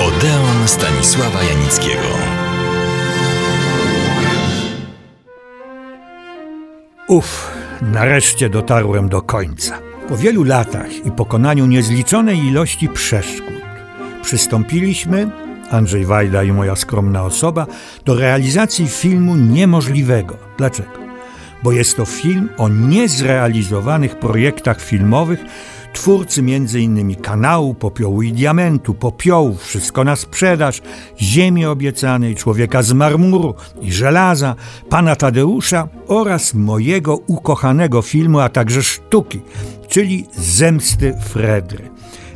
Odeon Stanisława Janickiego. Uf, nareszcie dotarłem do końca. Po wielu latach i pokonaniu niezliczonej ilości przeszkód przystąpiliśmy, Andrzej Wajda i moja skromna osoba, do realizacji filmu niemożliwego. Dlaczego? Bo jest to film o niezrealizowanych projektach filmowych twórcy m.in. kanału, popiołu i diamentu, popiołu, wszystko na sprzedaż, ziemi obiecanej, człowieka z marmuru i żelaza, pana Tadeusza oraz mojego ukochanego filmu, a także sztuki, czyli Zemsty Fredry.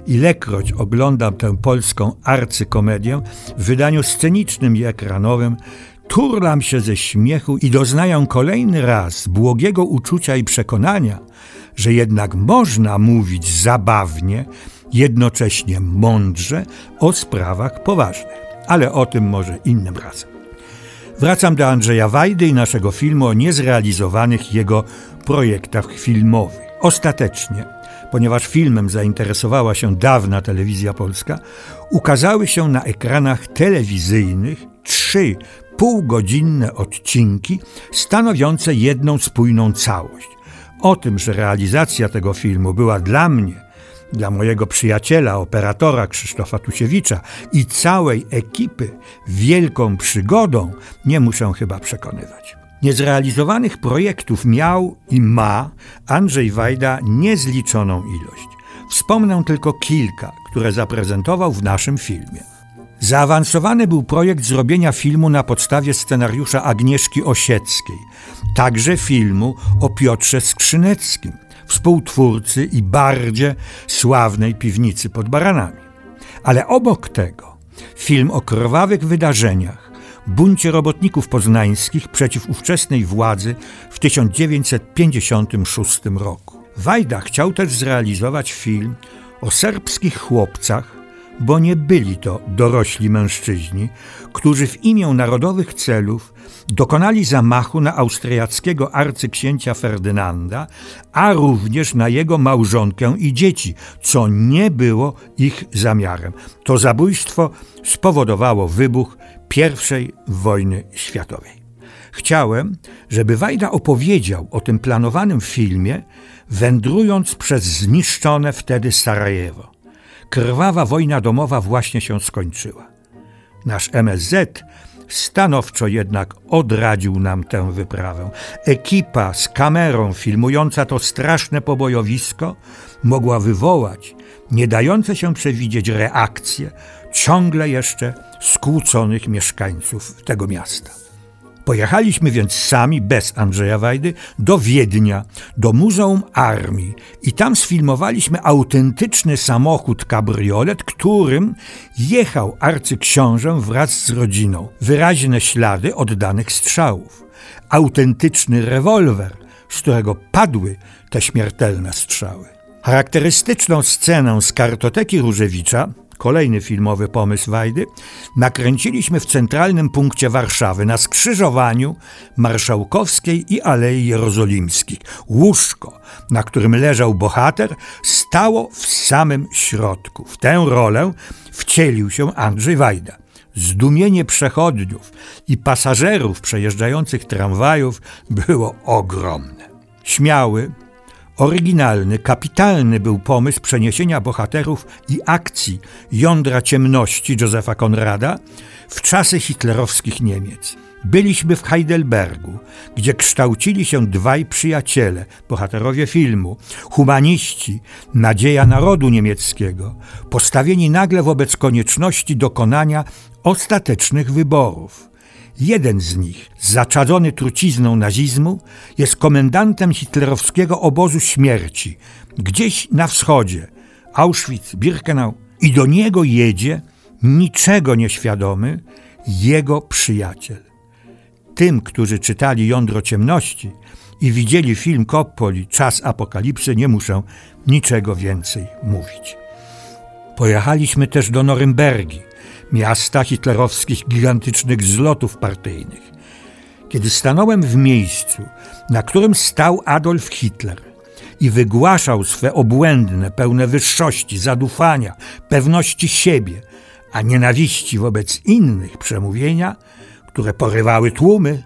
Ilekroć oglądam tę polską arcykomedię w wydaniu scenicznym i ekranowym, turlam się ze śmiechu i doznaję kolejny raz błogiego uczucia i przekonania, że jednak można mówić zabawnie, jednocześnie mądrze o sprawach poważnych. Ale o tym może innym razem. Wracam do Andrzeja Wajdy i naszego filmu o niezrealizowanych jego projektach filmowych. Ostatecznie, ponieważ filmem zainteresowała się dawna telewizja polska, ukazały się na ekranach telewizyjnych trzy półgodzinne odcinki stanowiące jedną spójną całość. O tym, że realizacja tego filmu była dla mnie, dla mojego przyjaciela, operatora Krzysztofa Tusiewicza i całej ekipy wielką przygodą, nie muszę chyba przekonywać. Niezrealizowanych projektów miał i ma Andrzej Wajda niezliczoną ilość. Wspomnę tylko kilka, które zaprezentował w naszym filmie. Zaawansowany był projekt zrobienia filmu na podstawie scenariusza Agnieszki Osieckiej, także filmu o Piotrze Skrzyneckim, współtwórcy i bardzie sławnej piwnicy pod Baranami. Ale obok tego film o krwawych wydarzeniach, buncie robotników poznańskich przeciw ówczesnej władzy w 1956 roku. Wajda chciał też zrealizować film o serbskich chłopcach, bo nie byli to dorośli mężczyźni, którzy w imię narodowych celów dokonali zamachu na austriackiego arcyksięcia Ferdynanda, a również na jego małżonkę i dzieci, co nie było ich zamiarem. To zabójstwo spowodowało wybuch I wojny światowej. Chciałem, żeby Wajda opowiedział o tym planowanym filmie, wędrując przez zniszczone wtedy Sarajewo. Krwawa wojna domowa właśnie się skończyła. Nasz MSZ stanowczo jednak odradził nam tę wyprawę. Ekipa z kamerą filmująca to straszne pobojowisko mogła wywołać nie dające się przewidzieć reakcje ciągle jeszcze skłóconych mieszkańców tego miasta. Pojechaliśmy więc sami, bez Andrzeja Wajdy, do Wiednia, do Muzeum Armii i tam sfilmowaliśmy autentyczny samochód kabriolet, którym jechał arcyksiążę wraz z rodziną. Wyraźne ślady oddanych strzałów. Autentyczny rewolwer, z którego padły te śmiertelne strzały. Charakterystyczną scenę z kartoteki Różewicza kolejny filmowy pomysł Wajdy, nakręciliśmy w centralnym punkcie Warszawy, na skrzyżowaniu Marszałkowskiej i Alei Jerozolimskich. Łóżko, na którym leżał bohater, stało w samym środku. W tę rolę wcielił się Andrzej Wajda. Zdumienie przechodniów i pasażerów przejeżdżających tramwajów było ogromne. Śmiały, Oryginalny, kapitalny był pomysł przeniesienia bohaterów i akcji jądra ciemności Józefa Konrada w czasy hitlerowskich Niemiec. Byliśmy w Heidelbergu, gdzie kształcili się dwaj przyjaciele, bohaterowie filmu, humaniści, nadzieja narodu niemieckiego, postawieni nagle wobec konieczności dokonania ostatecznych wyborów. Jeden z nich, zaczadzony trucizną nazizmu, jest komendantem hitlerowskiego obozu śmierci, gdzieś na wschodzie, Auschwitz, Birkenau i do niego jedzie, niczego nieświadomy, jego przyjaciel. Tym, którzy czytali Jądro Ciemności i widzieli film Coppoli Czas Apokalipsy, nie muszę niczego więcej mówić. Pojechaliśmy też do Norymbergi, miasta hitlerowskich gigantycznych zlotów partyjnych. Kiedy stanąłem w miejscu, na którym stał Adolf Hitler i wygłaszał swe obłędne, pełne wyższości, zadufania, pewności siebie, a nienawiści wobec innych przemówienia, które porywały tłumy,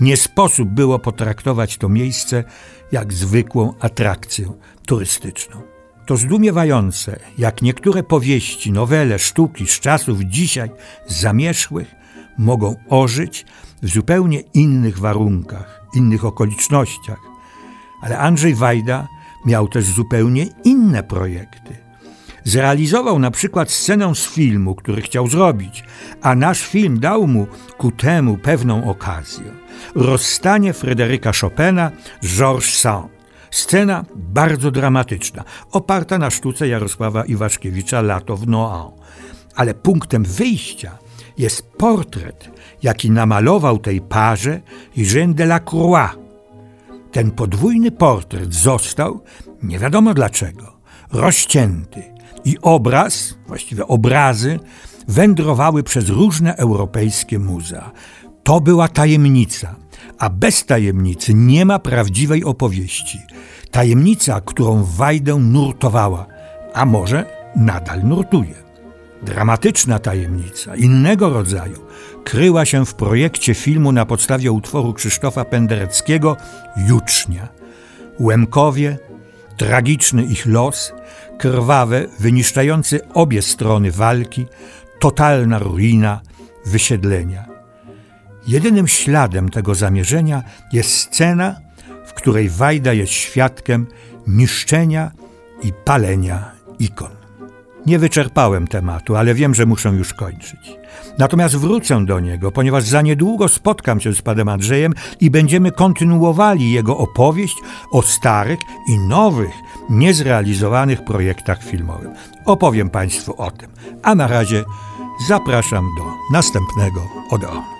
nie sposób było potraktować to miejsce jak zwykłą atrakcję turystyczną. To zdumiewające, jak niektóre powieści, nowele, sztuki z czasów dzisiaj zamierzchłych mogą ożyć w zupełnie innych warunkach, innych okolicznościach. Ale Andrzej Wajda miał też zupełnie inne projekty. Zrealizował na przykład scenę z filmu, który chciał zrobić, a nasz film dał mu ku temu pewną okazję. Rozstanie Fryderyka Chopina z Georges Sand. Scena bardzo dramatyczna, oparta na sztuce Jarosława Iwaszkiewicza Lato w Noan. Ale punktem wyjścia jest portret, jaki namalował tej parze Eugène Delacroix. Ten podwójny portret został, nie wiadomo dlaczego, rozcięty i obraz, właściwie obrazy, wędrowały przez różne europejskie muzea. To była tajemnica, a bez tajemnicy nie ma prawdziwej opowieści. Tajemnica, którą Wajdę nurtowała, a może nadal nurtuje. Dramatyczna tajemnica innego rodzaju kryła się w projekcie filmu na podstawie utworu Krzysztofa Pendereckiego Jucznia. Łemkowie, tragiczny ich los, krwawe, wyniszczające obie strony walki, totalna ruina, wysiedlenia. Jedynym śladem tego zamierzenia jest scena, w której Wajda jest świadkiem niszczenia i palenia ikon. Nie wyczerpałem tematu, ale wiem, że muszę już kończyć. Natomiast wrócę do niego, ponieważ za niedługo spotkam się z panem Andrzejem i będziemy kontynuowali jego opowieść o starych i nowych, niezrealizowanych projektach filmowych. Opowiem Państwu o tym. A na razie zapraszam do następnego Odeonu.